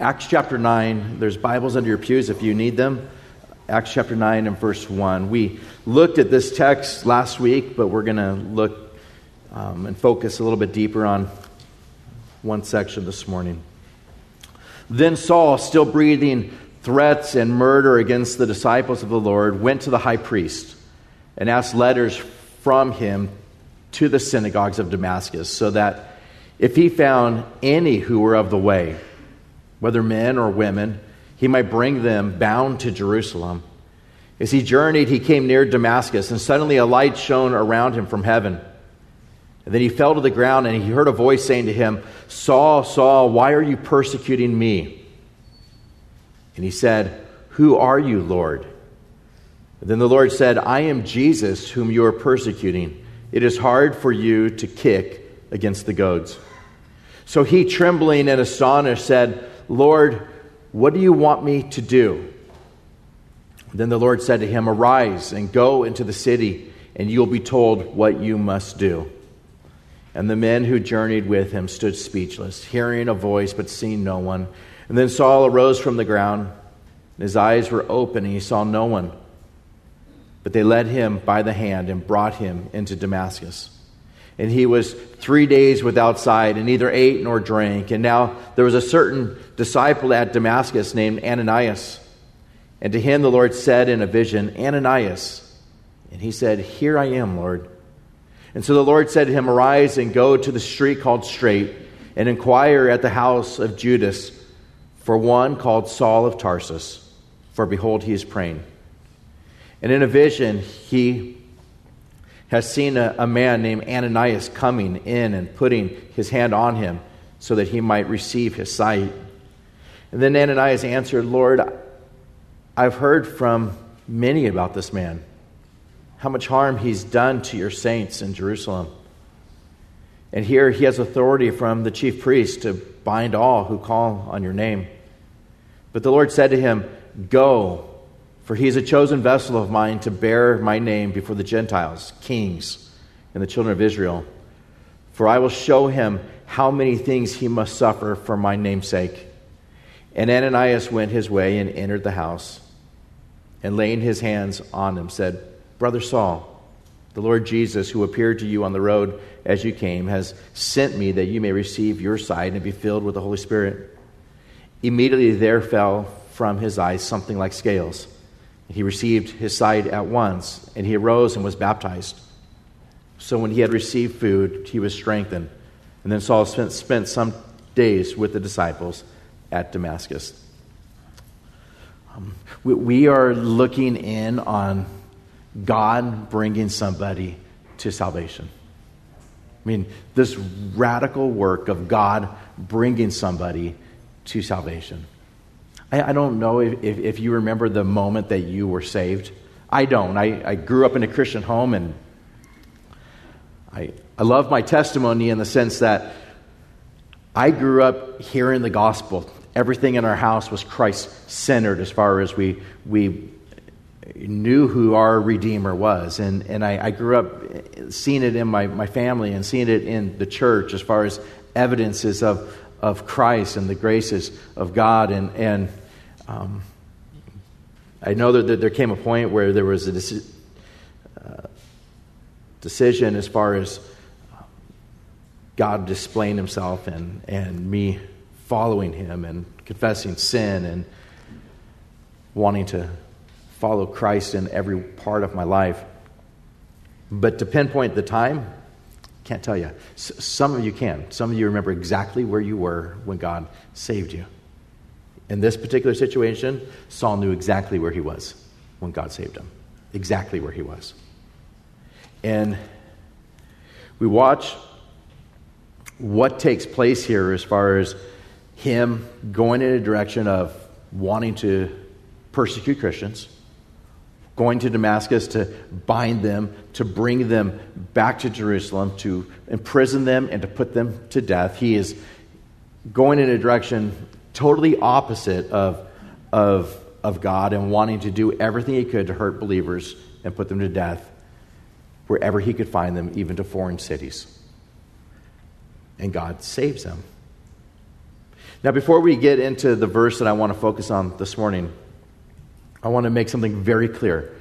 Acts chapter 9, there's Bibles under your pews if you need them. Acts chapter 9 and verse 1. We looked at this text last week, but we're going to look um, and focus a little bit deeper on one section this morning. Then Saul, still breathing threats and murder against the disciples of the Lord, went to the high priest and asked letters from him to the synagogues of Damascus, so that if he found any who were of the way, whether men or women, he might bring them bound to Jerusalem. As he journeyed, he came near Damascus, and suddenly a light shone around him from heaven. And then he fell to the ground, and he heard a voice saying to him, Saul, Saul, why are you persecuting me? And he said, Who are you, Lord? And then the Lord said, I am Jesus, whom you are persecuting. It is hard for you to kick against the goads. So he, trembling and astonished, said, Lord, what do you want me to do? Then the Lord said to him, Arise and go into the city, and you'll be told what you must do. And the men who journeyed with him stood speechless, hearing a voice but seeing no one. And then Saul arose from the ground, and his eyes were open, and he saw no one. But they led him by the hand and brought him into Damascus. And he was three days without sight, and neither ate nor drank. And now there was a certain disciple at Damascus named Ananias. And to him the Lord said in a vision, Ananias. And he said, Here I am, Lord. And so the Lord said to him, Arise and go to the street called Straight, and inquire at the house of Judas for one called Saul of Tarsus, for behold, he is praying. And in a vision, he has seen a, a man named Ananias coming in and putting his hand on him so that he might receive his sight. And then Ananias answered, Lord, I've heard from many about this man, how much harm he's done to your saints in Jerusalem. And here he has authority from the chief priest to bind all who call on your name. But the Lord said to him, Go, for he is a chosen vessel of mine to bear my name before the Gentiles, kings, and the children of Israel. For I will show him how many things he must suffer for my name's sake. And Ananias went his way and entered the house and laying his hands on him, said, Brother Saul, the Lord Jesus, who appeared to you on the road as you came, has sent me that you may receive your sight and be filled with the Holy Spirit. Immediately there fell from his eyes something like scales. He received his sight at once, and he arose and was baptized. So when he had received food, he was strengthened. And then Saul spent, spent some days with the disciples at Damascus. Um, we, we are looking in on God bringing somebody to salvation. I mean, this radical work of God bringing somebody to salvation. I, I don't know if, if, if, you remember the moment that you were saved. I don't. I, I grew up in a Christian home and I, I love my testimony in the sense that I grew up hearing the gospel everything in our house was Christ centered as far as we, we knew who our Redeemer was. And, and I, I, grew up seeing it in my, my family and seeing it in the church as far as evidences of, of Christ and the graces of God. And, and um, I know that, there came a point where there was a deci- uh, decision as far as God displaying himself and, and me following him and confessing sin and wanting to follow Christ in every part of my life. But to pinpoint the time, can't tell you. S- some of you can. Some of you remember exactly where you were when God saved you. In this particular situation, Saul knew exactly where he was when God saved him. Exactly where he was. And we watch what takes place here as far as him going in a direction of wanting to persecute Christians, going to Damascus to bind them, to bring them back to Jerusalem, to imprison them, and to put them to death. He is going in a direction totally opposite of, of, of God and wanting to do everything he could to hurt believers and put them to death wherever he could find them, even to foreign cities. And God saves them. Now, before we get into the verse that I want to focus on this morning, I want to make something very clear.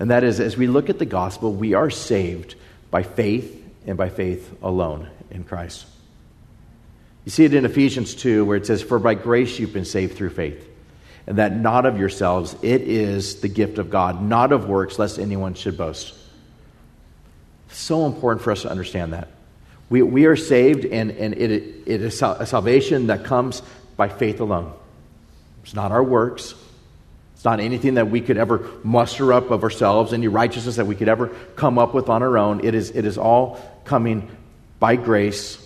And that is, as we look at the gospel, we are saved by faith and by faith alone in Christ. You see it in Ephesians 2, where it says, For by grace you've been saved through faith, and that not of yourselves, it is the gift of God, not of works, lest anyone should boast. So important for us to understand that. We, we are saved, and, and it, it is a salvation that comes by faith alone. It's not our works. It's not anything that we could ever muster up of ourselves, any righteousness that we could ever come up with on our own. It is, it is all coming by grace.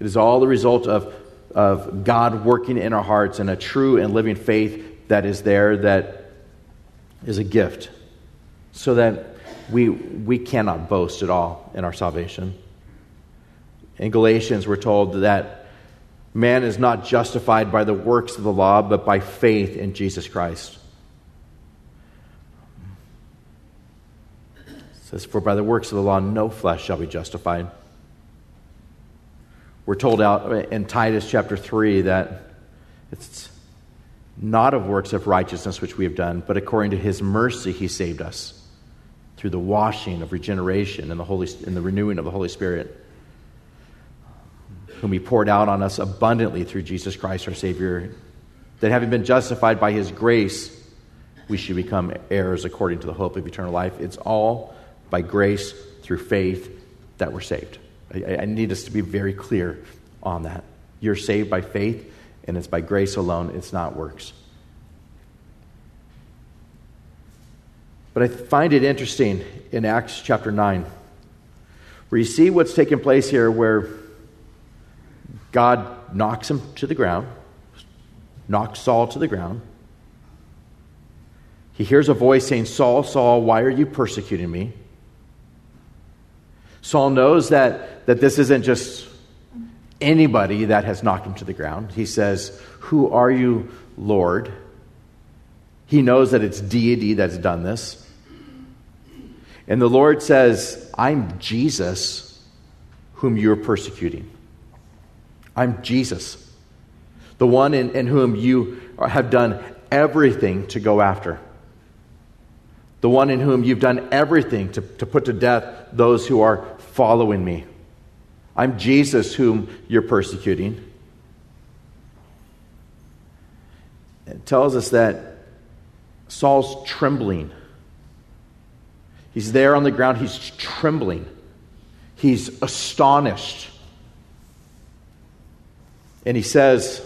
It is all the result of, of God working in our hearts and a true and living faith that is there that is a gift. So that we, we cannot boast at all in our salvation. In Galatians, we're told that man is not justified by the works of the law, but by faith in Jesus Christ. It says, For by the works of the law, no flesh shall be justified. We're told out in Titus chapter 3 that it's not of works of righteousness which we have done, but according to his mercy he saved us through the washing of regeneration and the, Holy, and the renewing of the Holy Spirit whom he poured out on us abundantly through Jesus Christ our Savior, that having been justified by his grace, we should become heirs according to the hope of eternal life. It's all by grace through faith that we're saved. I, I need us to be very clear on that. You're saved by faith, and it's by grace alone, it's not works. But I find it interesting in Acts chapter 9, where you see what's taking place here, where God knocks him to the ground, knocks Saul to the ground. He hears a voice saying, Saul, Saul, why are you persecuting me? Saul knows that, that this isn't just anybody that has knocked him to the ground. He says, Who are you, Lord? He knows that it's deity that's done this. And the Lord says, I'm Jesus whom you're persecuting. I'm Jesus, the one in, in whom you have done everything to go after, the one in whom you've done everything to, to put to death those who are following me. I'm Jesus whom you're persecuting. It tells us that Saul's trembling. He's there on the ground, he's trembling. He's astonished. And he says,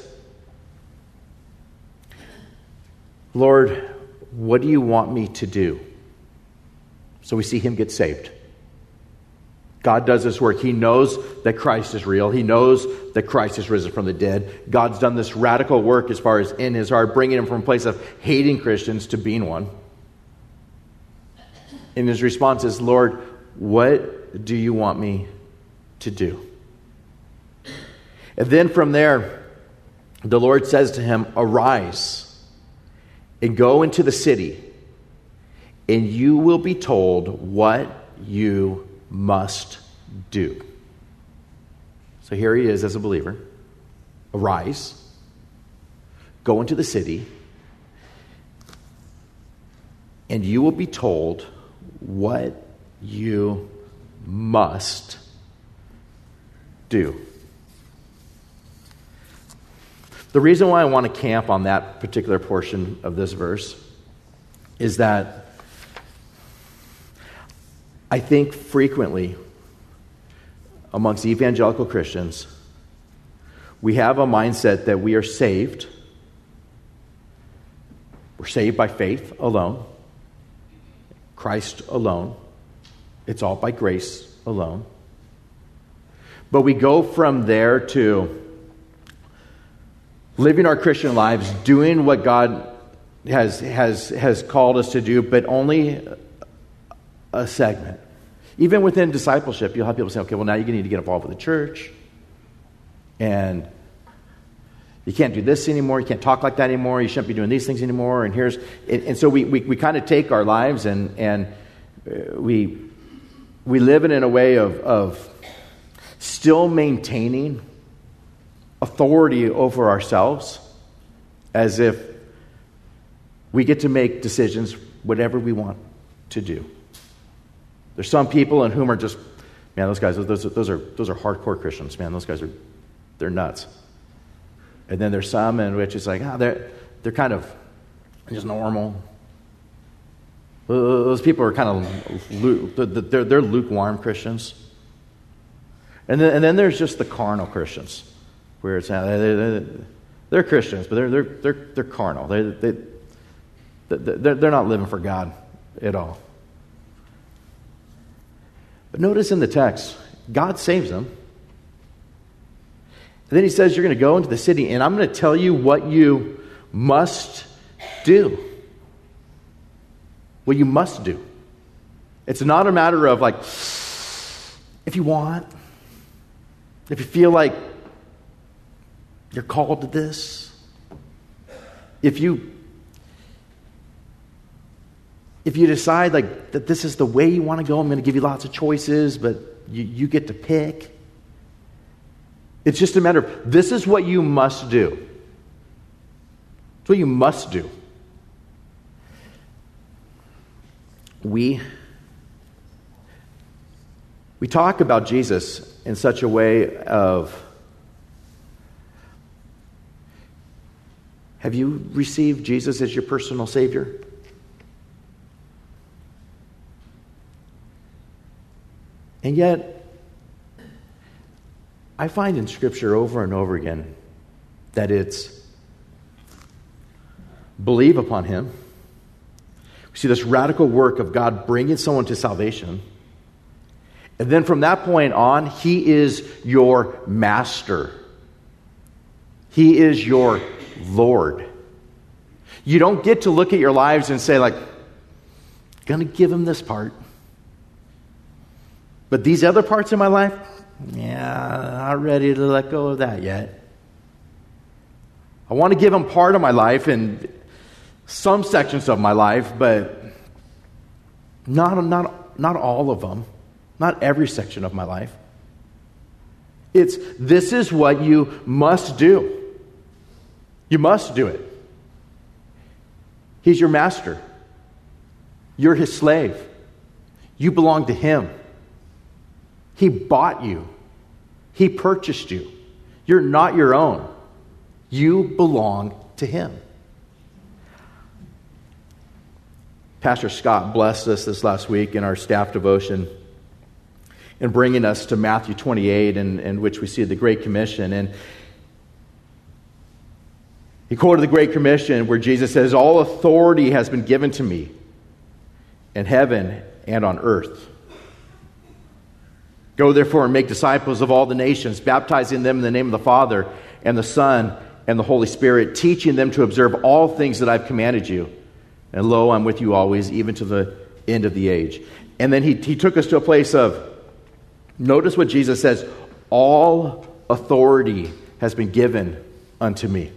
Lord, what do you want me to do? So we see him get saved. God does this work. He knows that Christ is real. He knows that Christ is risen from the dead. God's done this radical work as far as in his heart, bringing him from a place of hating Christians to being one. And his response is, Lord, what do you want me to do? And then from there, the Lord says to him, Arise and go into the city, and you will be told what you must do. So here he is as a believer. Arise, go into the city, and you will be told what you must do. The reason why I want to camp on that particular portion of this verse is that I think frequently amongst evangelical Christians, we have a mindset that we are saved. We're saved by faith alone, Christ alone. It's all by grace alone. But we go from there to living our Christian lives, doing what God has, has, has called us to do, but only a segment. Even within discipleship, you'll have people say, okay, well, now you need to get involved with the church. And you can't do this anymore. You can't talk like that anymore. You shouldn't be doing these things anymore. And here's, and, and so we, we, we kind of take our lives and, and uh, we, we live in a way of, of still maintaining authority over ourselves as if we get to make decisions whatever we want to do. There's some people in whom are just, man, those guys, those, those, are, those are hardcore Christians, man. Those guys are, they're nuts. And then there's some in which it's like, ah, they're, they're kind of just normal. Those people are kind of, they're, they're lukewarm Christians. And then, and then there's just the carnal Christians, where it's, they're, they're Christians, but they're, they're, they're, they're carnal. They, they, they're, they're not living for God at all. But notice in the text, God saves them. And then he says, You're going to go into the city, and I'm going to tell you what you must do. What you must do. It's not a matter of like, if you want, if you feel like you're called to this, if you if you decide like that this is the way you want to go, I'm going to give you lots of choices, but you, you get to pick. It's just a matter of this is what you must do. It's what you must do. We we talk about Jesus in such a way of Have you received Jesus as your personal Savior? And yet, I find in Scripture over and over again that it's believe upon Him. We see this radical work of God bringing someone to salvation. And then from that point on, He is your master. He is your Lord. You don't get to look at your lives and say, like, gonna give him this part. But these other parts of my life, yeah, not ready to let go of that yet. I want to give him part of my life and some sections of my life, but not, not, not all of them, not every section of my life. It's this is what you must do. You must do it. He's your master. You're his slave. You belong to him. He bought you, He purchased you. You're not your own, you belong to Him. Pastor Scott blessed us this last week in our staff devotion in bringing us to Matthew 28, in, in which we see the Great Commission. And he quoted the Great Commission where Jesus says, All authority has been given to me in heaven and on earth. Go therefore and make disciples of all the nations, baptizing them in the name of the Father and the Son and the Holy Spirit, teaching them to observe all things that I've commanded you. And lo, I'm with you always, even to the end of the age. And then he, he took us to a place of, notice what Jesus says all authority has been given unto me.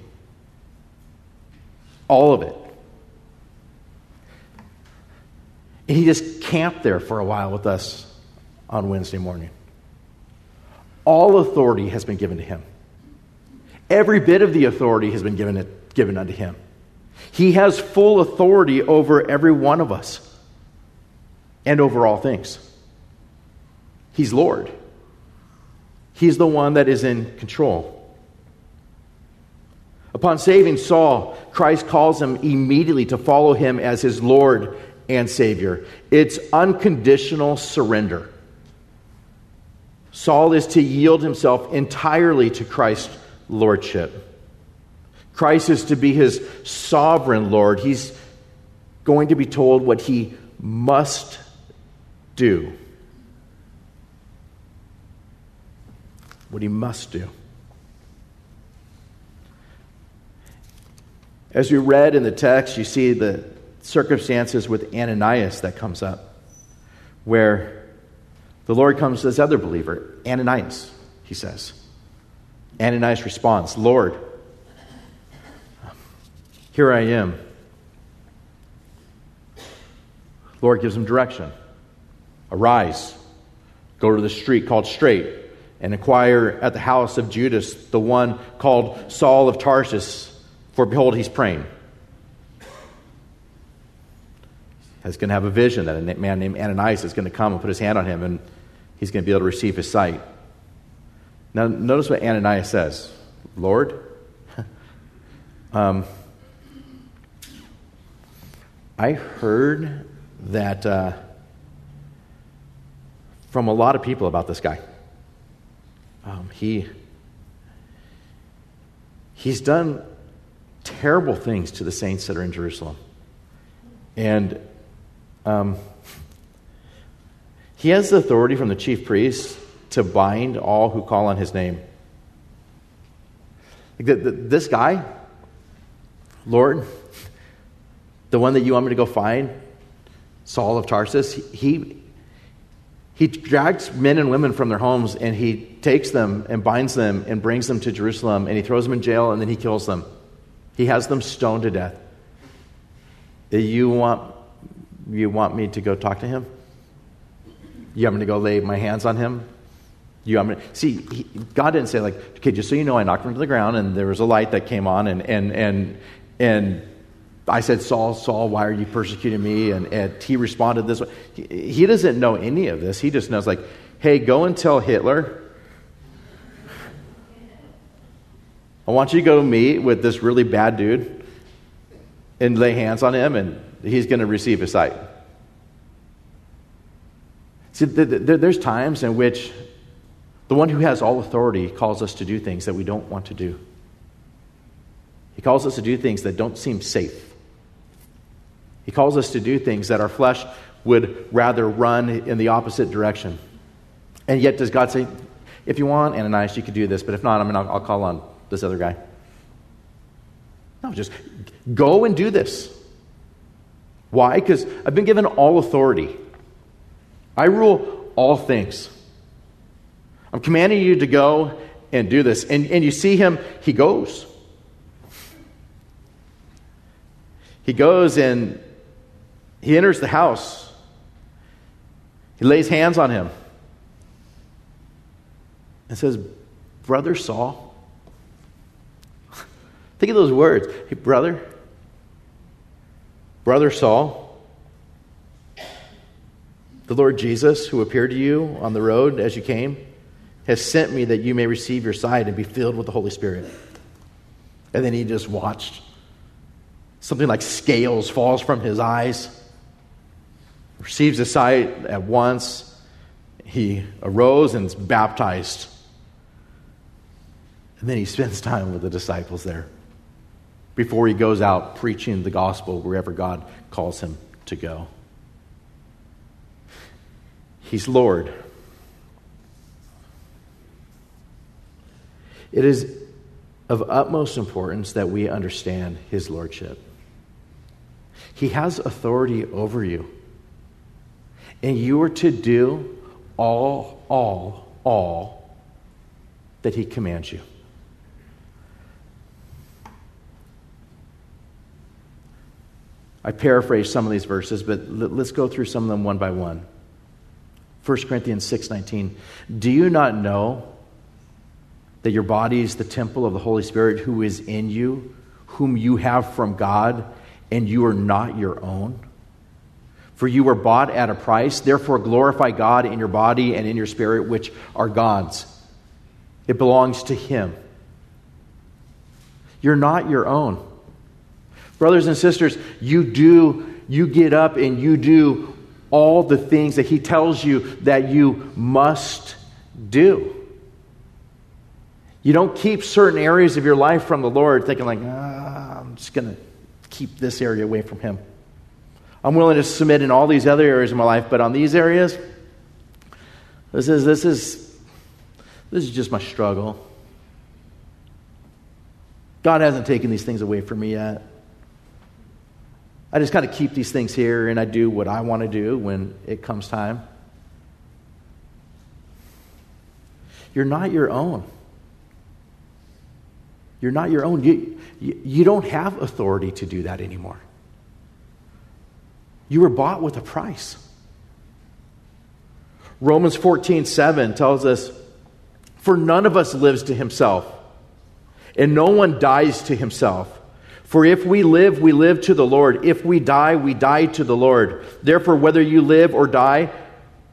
All of it. And he just camped there for a while with us on Wednesday morning. All authority has been given to him. Every bit of the authority has been given, given unto him. He has full authority over every one of us and over all things. He's Lord. He's the one that is in control. Upon saving Saul, Christ calls him immediately to follow him as his Lord and Savior. It's unconditional surrender. Saul is to yield himself entirely to Christ's lordship. Christ is to be his sovereign Lord. He's going to be told what he must do. What he must do. As we read in the text, you see the circumstances with Ananias that comes up, where the Lord comes to this other believer, Ananias, he says. Ananias responds, Lord, here I am. Lord gives him direction. Arise, go to the street called Straight, and inquire at the house of Judas, the one called Saul of Tarsus, for behold, he's praying. He's going to have a vision that a man named Ananias is going to come and put his hand on him, and he's going to be able to receive his sight. Now, notice what Ananias says Lord, um, I heard that uh, from a lot of people about this guy. Um, he, he's done terrible things to the saints that are in Jerusalem. And um, he has the authority from the chief priests to bind all who call on his name. This guy, Lord, the one that you want me to go find, Saul of Tarsus, he, he drags men and women from their homes and he takes them and binds them and brings them to Jerusalem and he throws them in jail and then he kills them. He has them stoned to death. You want, you want me to go talk to him? You want me to go lay my hands on him? You want me to, see, he, God didn't say, like, okay, just so you know, I knocked him to the ground and there was a light that came on and, and, and, and I said, Saul, Saul, why are you persecuting me? And, and he responded this way. He, he doesn't know any of this. He just knows, like, hey, go and tell Hitler I want you to go meet with this really bad dude and lay hands on him, and he's going to receive his sight. See, there's times in which the one who has all authority calls us to do things that we don't want to do. He calls us to do things that don't seem safe. He calls us to do things that our flesh would rather run in the opposite direction. And yet, does God say, if you want, Ananias, you could do this, but if not, I mean, I'll, I'll call on this other guy. No, just go and do this. Why? Because I've been given all authority. I rule all things. I'm commanding you to go and do this. And, and you see him, he goes. He goes and he enters the house. He lays hands on him and says, Brother Saul, Think of those words. Hey, brother, brother Saul, the Lord Jesus, who appeared to you on the road as you came, has sent me that you may receive your sight and be filled with the Holy Spirit. And then he just watched. Something like scales falls from his eyes, receives the sight at once. He arose and is baptized. And then he spends time with the disciples there before he goes out preaching the gospel wherever God calls him to go. He's Lord. It is of utmost importance that we understand his lordship. He has authority over you. And you are to do all, all, all that he commands you. I paraphrase some of these verses, but let's go through some of them one by one. 1 Corinthians 6:19 Do you not know that your body is the temple of the Holy Spirit who is in you, whom you have from God, and you are not your own? For you were bought at a price, therefore glorify God in your body and in your spirit, which are God's. It belongs to Him. You're not your own. Brothers and sisters, you do, you get up and you do all the things that He tells you that you must do. You don't keep certain areas of your life from the Lord thinking, like, ah, I'm just going to keep this area away from Him. I'm willing to submit in all these other areas of my life, but on these areas, this is, this is, this is just my struggle. God hasn't taken these things away from me yet. I just kind of keep these things here and I do what I want to do when it comes time. You're not your own. You're not your own. You, you, you, don't have authority to do that anymore. You were bought with a price. Romans 14 7 tells us For none of us lives to himself, and no one dies to himself. For if we live, we live to the Lord. If we die, we die to the Lord. Therefore, whether you live or die,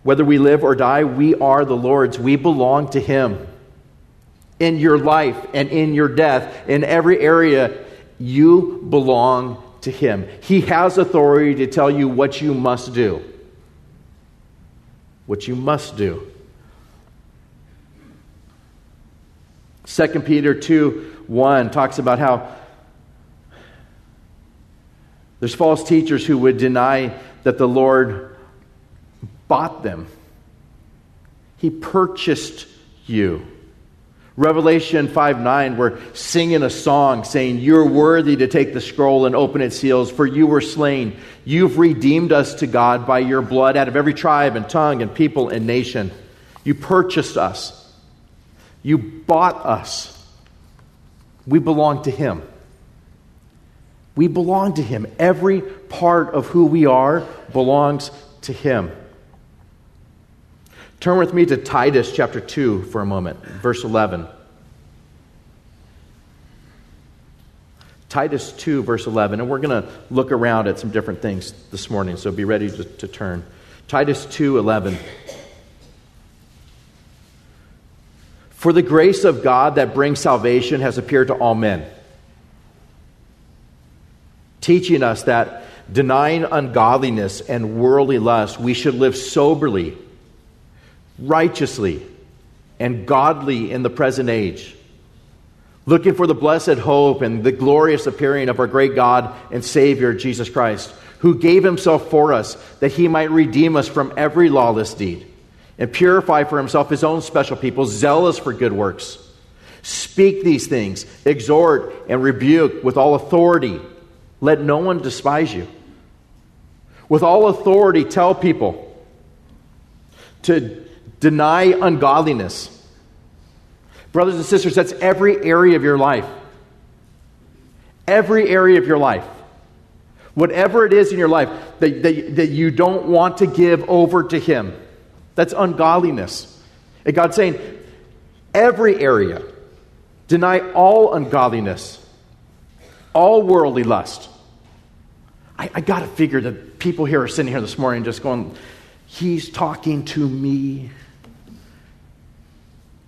whether we live or die, we are the Lord's. We belong to Him. In your life and in your death, in every area, you belong to Him. He has authority to tell you what you must do. What you must do. 2 Peter 2 1 talks about how there's false teachers who would deny that the Lord bought them, He purchased you. Revelation 5 9, we're singing a song saying, You're worthy to take the scroll and open its seals, for you were slain. You've redeemed us to God by your blood out of every tribe and tongue and people and nation. You purchased us. You bought us. We belong to Him. We belong to Him. Every part of who we are belongs to Him. Turn with me to Titus chapter 2 for a moment, verse 11. Titus 2, verse 11. And we're going to look around at some different things this morning, so be ready to, to turn. Titus 2, 11. For the grace of God that brings salvation has appeared to all men, teaching us that denying ungodliness and worldly lust, we should live soberly righteously and godly in the present age, looking for the blessed hope and the glorious appearing of our great God and Savior, Jesus Christ, who gave himself for us that he might redeem us from every lawless deed and purify for himself his own special people, zealous for good works. Speak these things, exhort and rebuke with all authority. Let no one despise you. With all authority, tell people to Deny ungodliness. Brothers and sisters, that's every area of your life. Every area of your life. Whatever it is in your life that, that, that you don't want to give over to Him, that's ungodliness. And God's saying, every area, deny all ungodliness, all worldly lust. I, I got to figure that people here are sitting here this morning just going, He's talking to me.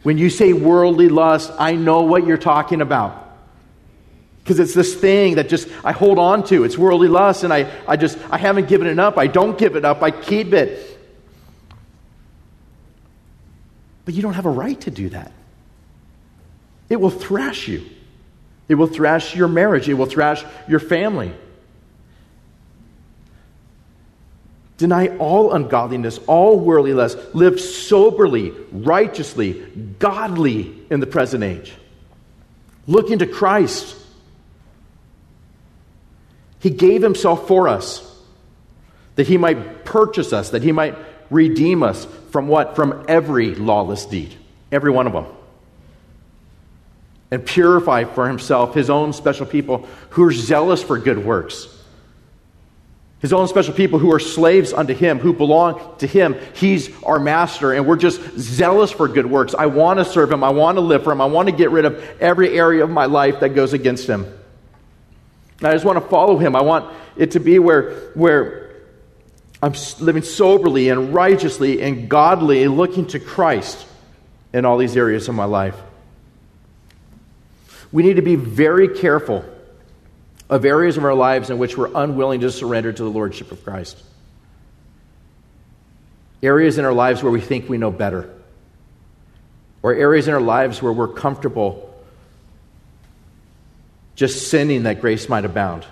When you say worldly lust, I know what you're talking about. Because it's this thing that just I hold on to. It's worldly lust, and I, I just I haven't given it up. I don't give it up. I keep it. But you don't have a right to do that. It will thrash you. It will thrash your marriage. It will thrash your family. Deny all ungodliness, all worldly lust. Live soberly, righteously, godly in the present age. Look into Christ. He gave himself for us that he might purchase us, that he might redeem us from what? From every lawless deed, every one of them. And purify for himself his own special people who are zealous for good works his own special people who are slaves unto him, who belong to him. He's our master, and we're just zealous for good works. I want to serve him. I want to live for him. I want to get rid of every area of my life that goes against him. And I just want to follow him. I want it to be where, where I'm living soberly and righteously and godly, looking to Christ in all these areas of my life. We need to be very careful of areas of our lives in which we're unwilling to surrender to the Lordship of Christ. Areas in our lives where we think we know better. Or areas in our lives where we're comfortable just sinning that grace might abound.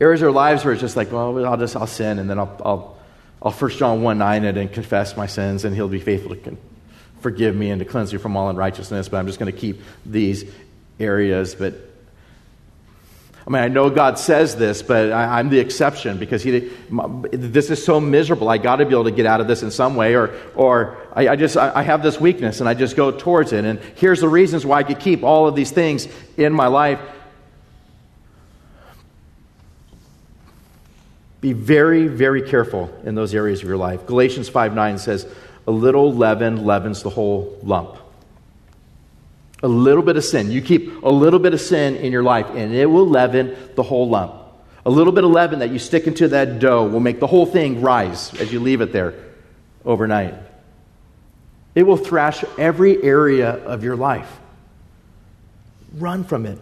Areas of our lives where it's just like, well, I'll just I'll sin and then I'll I'll I'll first John 1 9 it and confess my sins and he'll be faithful to forgive me and to cleanse me from all unrighteousness, but I'm just going to keep these areas. But I mean, I know God says this, but I, am the exception because he, this is so miserable. I got to be able to get out of this in some way, or, or I, I just I, I have this weakness and I just go towards it. And here's the reasons why I could keep all of these things in my life. Be very, very careful in those areas of your life. Galatians 5 9 says, a little leaven leavens the whole lump. A little bit of sin. You keep a little bit of sin in your life, and it will leaven the whole lump. A little bit of leaven that you stick into that dough will make the whole thing rise as you leave it there overnight. It will thrash every area of your life. Run from it.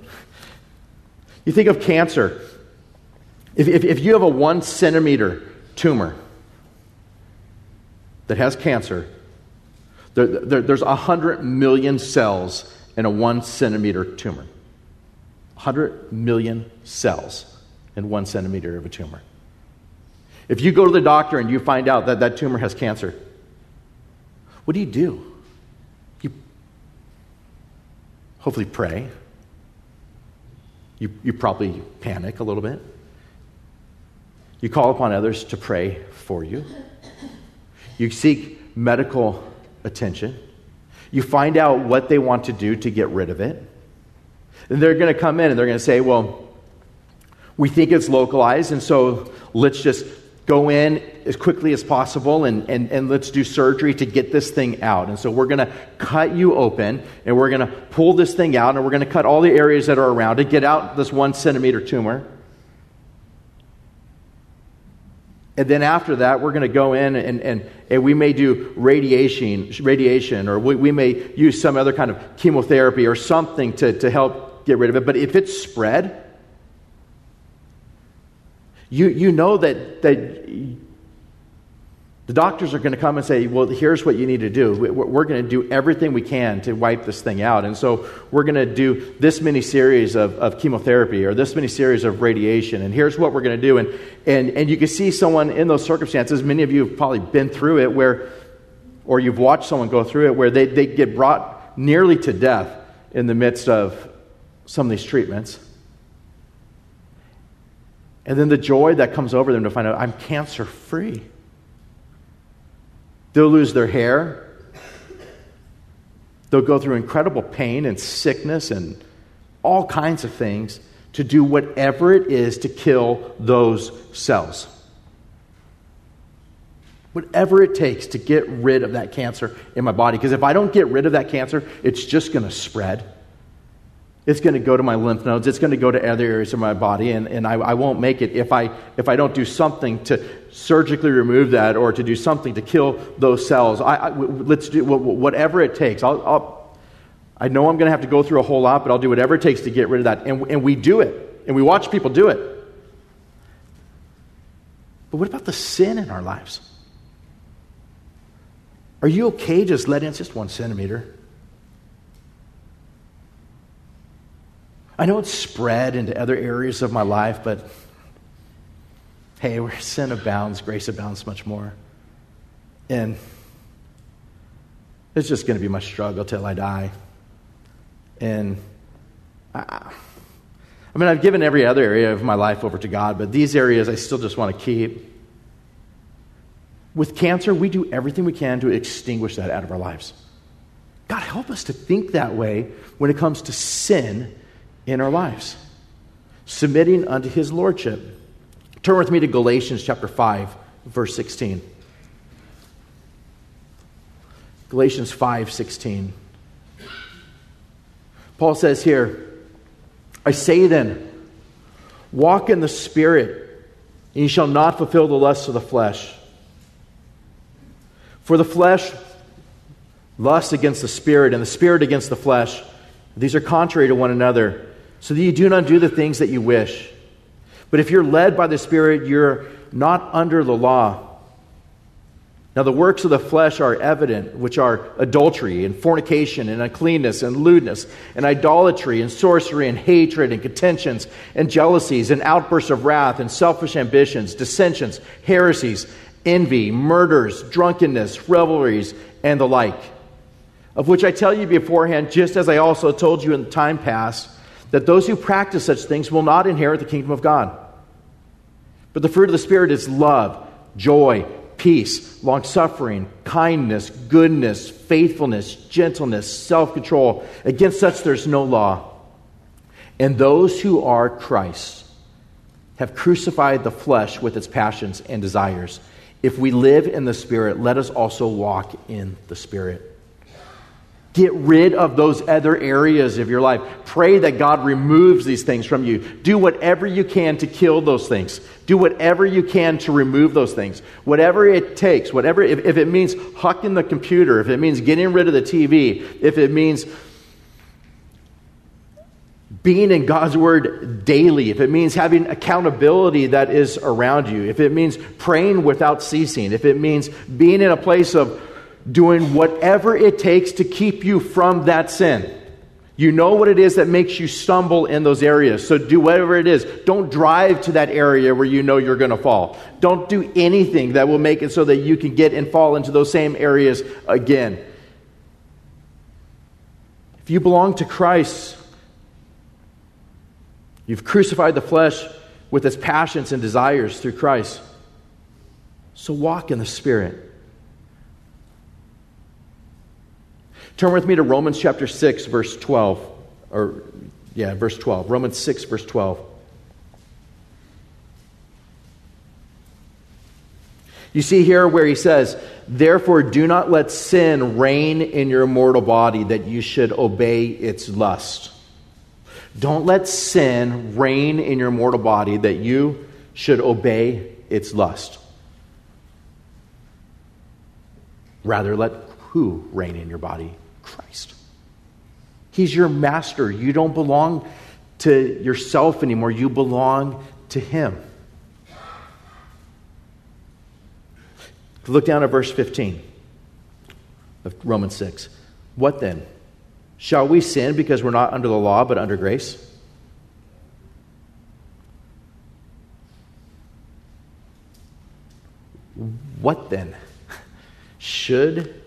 You think of cancer. If, if, if you have a one centimeter tumor that has cancer, there, there, there's 100 million cells in a one centimeter tumor. 100 million cells in one centimeter of a tumor. If you go to the doctor and you find out that that tumor has cancer, what do you do? You hopefully pray. You, you probably panic a little bit. You call upon others to pray for you. You seek medical attention. You find out what they want to do to get rid of it. And they're going to come in and they're going to say, well, we think it's localized, and so let's just go in as quickly as possible and, and, and let's do surgery to get this thing out. And so we're going to cut you open and we're going to pull this thing out and we're going to cut all the areas that are around it, get out this one centimeter tumor. And then after that, we're going to go in and, and, and we may do radiation, radiation or we, we may use some other kind of chemotherapy or something to, to help get rid of it. But if it's spread, you, you know that, that the doctors are going to come and say, well, here's what you need to do. We're going to do everything we can to wipe this thing out. And so we're going to do this many series of, of chemotherapy or this many series of radiation. And here's what we're going to do. And, and, and you can see someone in those circumstances, many of you have probably been through it, where, or you've watched someone go through it, where they, they get brought nearly to death in the midst of some of these treatments. And then the joy that comes over them to find out I'm cancer free. They'll lose their hair. They'll go through incredible pain and sickness and all kinds of things to do whatever it is to kill those cells. Whatever it takes to get rid of that cancer in my body. Because if I don't get rid of that cancer, it's just going to spread. It's going to go to my lymph nodes. It's going to go to other areas of my body, and, and I, I won't make it if I, if I don't do something to surgically remove that or to do something to kill those cells. I, I let's do whatever it takes. I'll, I'll, i know I'm going to have to go through a whole lot, but I'll do whatever it takes to get rid of that. And, and we do it, and we watch people do it. But what about the sin in our lives? Are you okay just letting it's just one centimeter? I know it's spread into other areas of my life, but hey, where sin abounds, grace abounds much more. And it's just going to be my struggle till I die. And I, I mean, I've given every other area of my life over to God, but these areas I still just want to keep. With cancer, we do everything we can to extinguish that out of our lives. God, help us to think that way when it comes to sin in our lives, submitting unto his lordship. Turn with me to Galatians chapter 5, verse 16. Galatians 5 16. Paul says here, I say then, walk in the Spirit, and you shall not fulfill the lusts of the flesh. For the flesh lusts against the Spirit, and the Spirit against the flesh. These are contrary to one another so that you do not do the things that you wish. But if you're led by the Spirit, you're not under the law. Now, the works of the flesh are evident, which are adultery and fornication and uncleanness and lewdness and idolatry and sorcery and hatred and contentions and jealousies and outbursts of wrath and selfish ambitions, dissensions, heresies, envy, murders, drunkenness, revelries, and the like. Of which I tell you beforehand, just as I also told you in time past that those who practice such things will not inherit the kingdom of God. But the fruit of the Spirit is love, joy, peace, long suffering, kindness, goodness, faithfulness, gentleness, self control. Against such there's no law. And those who are Christ have crucified the flesh with its passions and desires. If we live in the Spirit, let us also walk in the Spirit. Get rid of those other areas of your life. Pray that God removes these things from you. Do whatever you can to kill those things. Do whatever you can to remove those things. Whatever it takes, whatever, if, if it means hucking the computer, if it means getting rid of the TV, if it means being in God's Word daily, if it means having accountability that is around you, if it means praying without ceasing, if it means being in a place of doing whatever it takes to keep you from that sin. You know what it is that makes you stumble in those areas. So do whatever it is. Don't drive to that area where you know you're going to fall. Don't do anything that will make it so that you can get and fall into those same areas again. If you belong to Christ, you've crucified the flesh with its passions and desires through Christ. So walk in the Spirit. Turn with me to Romans chapter 6, verse 12. Or, yeah, verse 12. Romans 6, verse 12. You see here where he says, Therefore, do not let sin reign in your mortal body that you should obey its lust. Don't let sin reign in your mortal body that you should obey its lust. Rather, let who reign in your body? Christ. He's your master. You don't belong to yourself anymore, you belong to Him. Look down at verse 15 of Romans 6. What then? Shall we sin because we're not under the law but under grace? What then? Should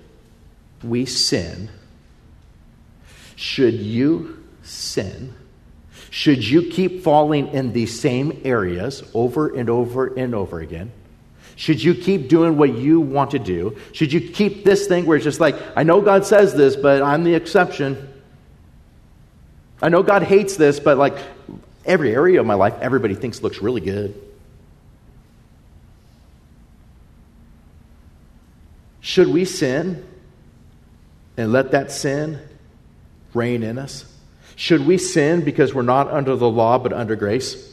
we sin should you sin, should you keep falling in these same areas over and over and over again, should you keep doing what you want to do, should you keep this thing where it's just like, I know God says this, but I'm the exception. I know God hates this, but like every area of my life, everybody thinks looks really good. Should we sin and let that sin reign in us? Should we sin because we're not under the law but under grace?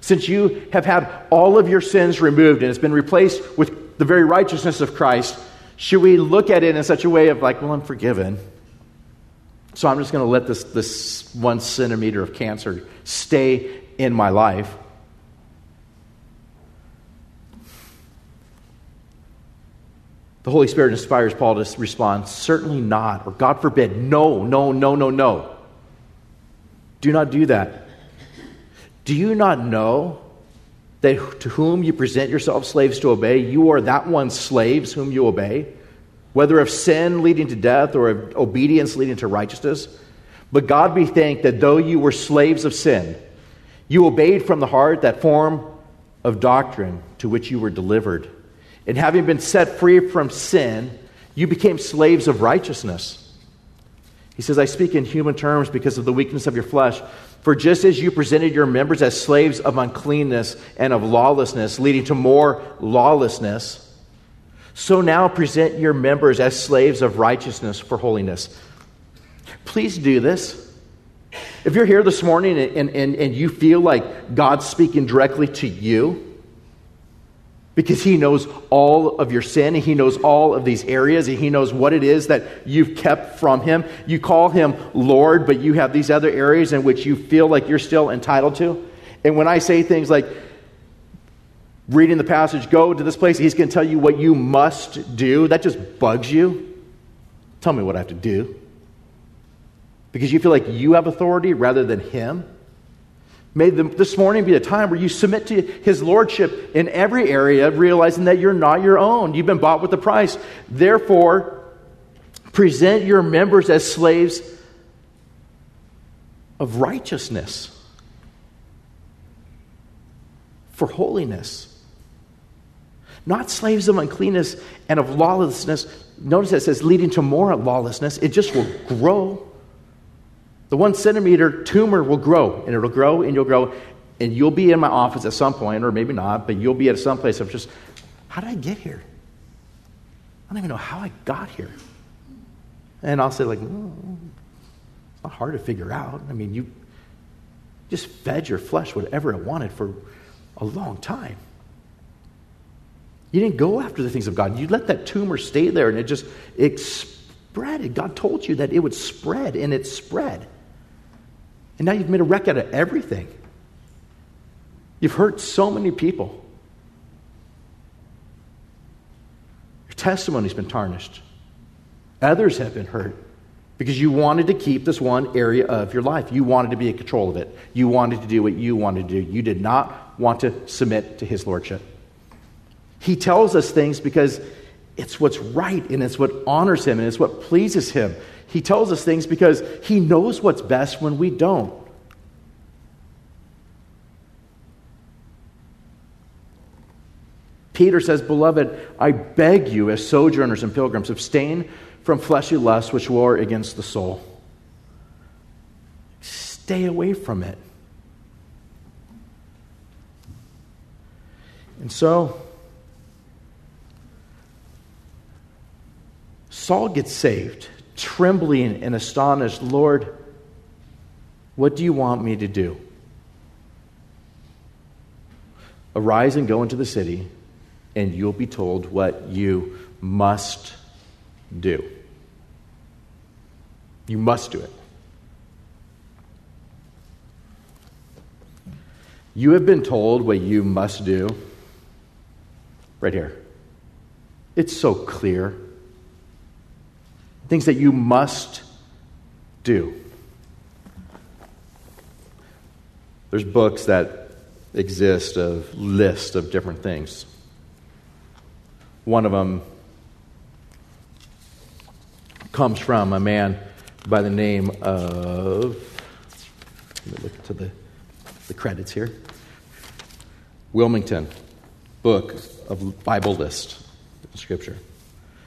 Since you have had all of your sins removed and it's been replaced with the very righteousness of Christ, should we look at it in such a way of like, well, I'm forgiven. So I'm just going to let this, this one centimeter of cancer stay in my life. The Holy Spirit inspires Paul to respond, certainly not, or God forbid, no, no, no, no, no. Do not do that. Do you not know that to whom you present yourselves slaves to obey, you are that one's slaves whom you obey, whether of sin leading to death or of obedience leading to righteousness? But God be thanked that though you were slaves of sin, you obeyed from the heart that form of doctrine to which you were delivered. And having been set free from sin, you became slaves of righteousness. He says, I speak in human terms because of the weakness of your flesh. For just as you presented your members as slaves of uncleanness and of lawlessness, leading to more lawlessness, so now present your members as slaves of righteousness for holiness. Please do this. If you're here this morning and, and, and you feel like God's speaking directly to you, because he knows all of your sin. He knows all of these areas. And He knows what it is that you've kept from him. You call him Lord, but you have these other areas in which you feel like you're still entitled to. And when I say things like reading the passage, go to this place, he's going to tell you what you must do, that just bugs you. Tell me what I have to do. Because you feel like you have authority rather than him. May this morning be a time where you submit to his lordship in every area, realizing that you're not your own. You've been bought with a price. Therefore, present your members as slaves of righteousness, for holiness. Not slaves of uncleanness and of lawlessness. Notice it says leading to more lawlessness. It just will grow. The one centimeter tumor will grow, and it'll grow, and you'll grow, and you'll be in my office at some point, or maybe not, but you'll be at some place of just How did I get here? I don't even know how I got here. And I'll say, like, oh, it's not hard to figure out. I mean, you just fed your flesh whatever it wanted for a long time. You didn't go after the things of God. You let that tumor stay there and it just it spread. God told you that it would spread and it spread. And now you've made a wreck out of everything. You've hurt so many people. Your testimony's been tarnished. Others have been hurt because you wanted to keep this one area of your life. You wanted to be in control of it. You wanted to do what you wanted to do. You did not want to submit to his lordship. He tells us things because it's what's right and it's what honors him and it's what pleases him. He tells us things because he knows what's best when we don't. Peter says, Beloved, I beg you, as sojourners and pilgrims, abstain from fleshly lusts which war against the soul. Stay away from it. And so, Saul gets saved, trembling and astonished. Lord, what do you want me to do? Arise and go into the city and you'll be told what you must do. You must do it. You have been told what you must do right here. It's so clear. Things that you must do. There's books that exist of lists of different things. One of them comes from a man by the name of, let me look to the, the credits here. Willmington, book of Bible list, scripture.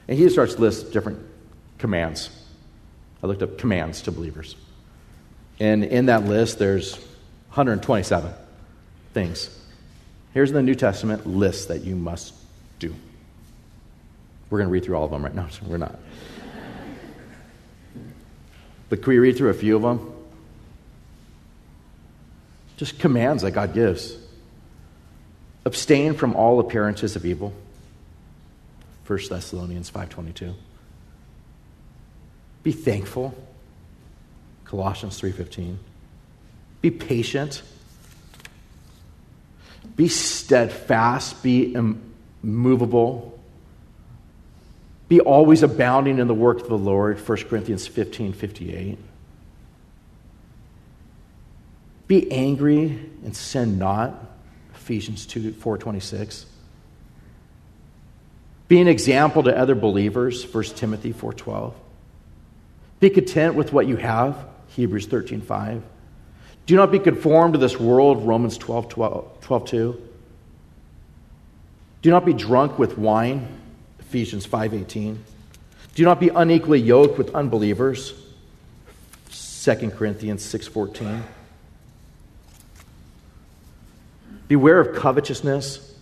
And he starts to list different commands. I looked up commands to believers. And in that list, there's 127 things. Here's the New Testament list that you must do. We're going to read through all of them right now, so we're not. But can we read through a few of them? Just commands that God gives. Abstain from all appearances of evil. 1 Thessalonians 5:22. Be thankful. Colossians 3:15. Be patient. Be steadfast, be immovable, be always abounding in the work of the Lord, 1 Corinthians 15 58. Be angry and sin not, Ephesians 2 4 26. Be an example to other believers, 1 Timothy 4 12. Be content with what you have, Hebrews 13 5. Do not be conformed to this world, Romans 12 12, 12 2. Do not be drunk with wine, Ephesians 5:18. Do not be unequally yoked with unbelievers. 2 Corinthians 6:14. Beware of covetousness.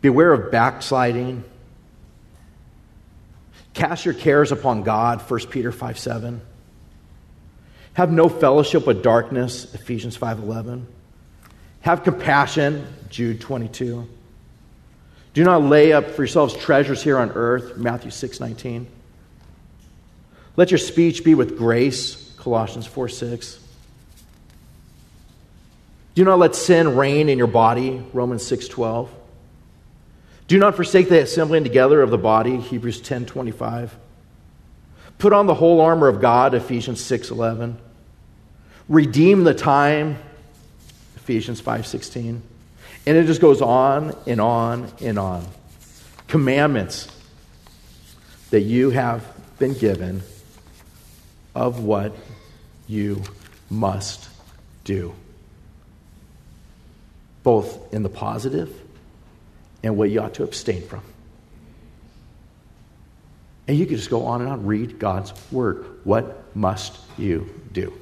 Beware of backsliding. Cast your cares upon God, 1 Peter 5 7. Have no fellowship with darkness, Ephesians 5.11. Have compassion, Jude 22. Do not lay up for yourselves treasures here on earth, Matthew 6 19. Let your speech be with grace, Colossians 4 6. Do not let sin reign in your body, Romans 6 12. Do not forsake the assembling together of the body, Hebrews 10 25. Put on the whole armor of God, Ephesians 6 11. Redeem the time, Ephesians 5 16. And it just goes on and on and on. Commandments that you have been given of what you must do, both in the positive and what you ought to abstain from. And you can just go on and on, read God's word. What must you do?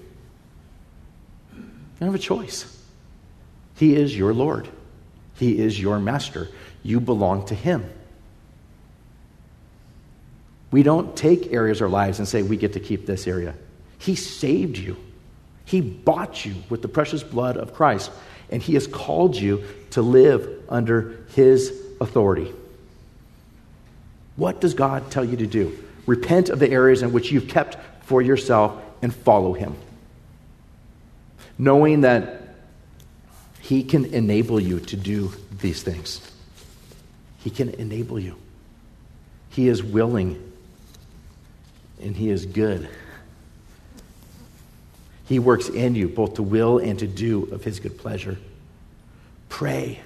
You have a choice. He is your Lord. He is your master. You belong to Him. We don't take areas of our lives and say, we get to keep this area. He saved you, He bought you with the precious blood of Christ, and He has called you to live under His authority. What does God tell you to do? Repent of the areas in which you've kept for yourself and follow Him. Knowing that He can enable you to do these things. He can enable you. He is willing and He is good. He works in you both to will and to do of His good pleasure. Pray.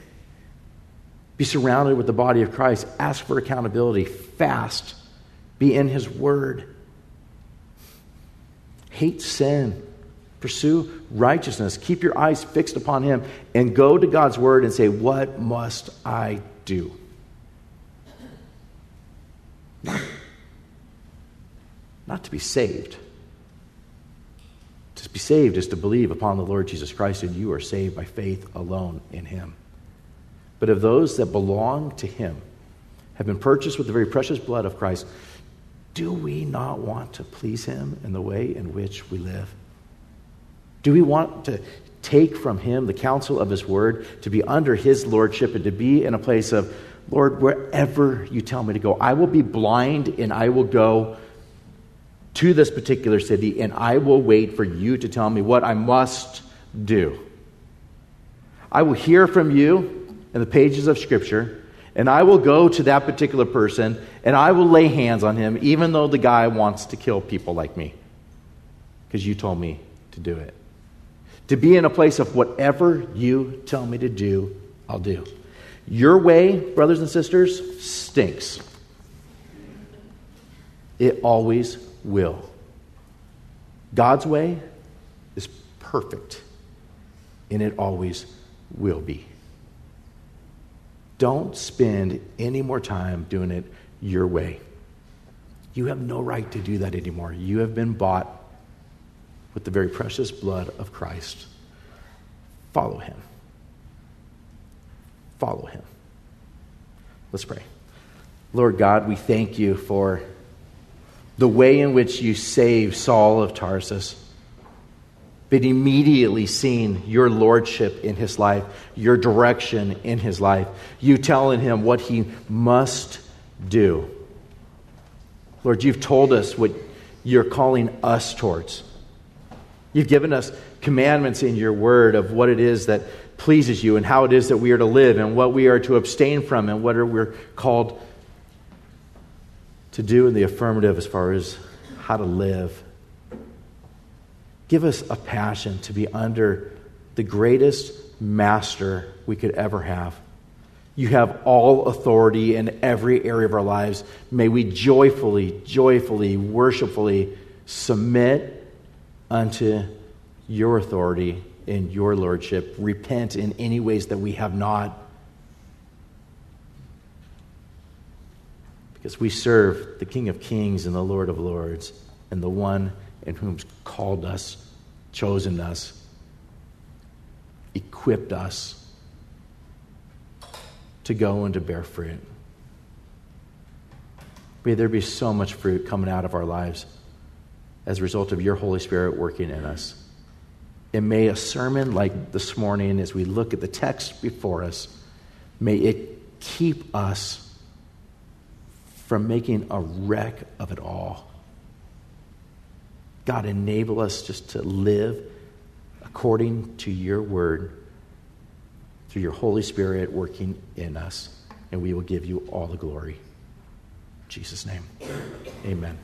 Be surrounded with the body of Christ. Ask for accountability. Fast. Be in His Word. Hate sin. Pursue righteousness. Keep your eyes fixed upon Him and go to God's Word and say, What must I do? Not, to be saved. Be saved is to believe upon the Lord Jesus Christ, and you are saved by faith alone in Him. But of those that belong to Him, have been purchased with the very precious blood of Christ, do we not want to please Him in the way in which we live? Do we want to take from Him the counsel of His word, to be under His lordship, and to be in a place of, Lord, wherever you tell me to go, I will be blind and I will go to this particular city and I will wait for you to tell me what I must do. I will hear from you in the pages of Scripture and I will go to that particular person and I will lay hands on him, even though the guy wants to kill people like me. Because you told me to do it. To be in a place of whatever you tell me to do, I'll do. Your way, brothers and sisters, stinks. It always will. God's way is perfect, and it always will be. Don't spend any more time doing it your way. You have no right to do that anymore. You have been bought with the very precious blood of Christ. Follow him. Follow him. Let's pray. Lord God, we thank you for the way in which you saved Saul of Tarsus but immediately seen your lordship in his life, your direction in his life, you telling him what he must do. Lord, you've told us what you're calling us towards. You've given us commandments in your word of what it is that pleases you and how it is that we are to live and what we are to abstain from and what are we're called to do in the affirmative as far as how to live. Give us a passion to be under the greatest master we could ever have. You have all authority in every area of our lives. May we joyfully, joyfully, worshipfully submit unto your authority and your lordship. Repent in any ways that we have not. Because we serve the King of Kings and the Lord of Lords and the one in whom's called us, chosen us, equipped us to go and to bear fruit. May there be so much fruit coming out of our lives as a result of your Holy Spirit working in us. And may a sermon like this morning, as we look at the text before us, may it keep us from making a wreck of it all God, enable us just to live according to your word through your Holy Spirit working in us, and we will give you all the glory. In Jesus' name, amen.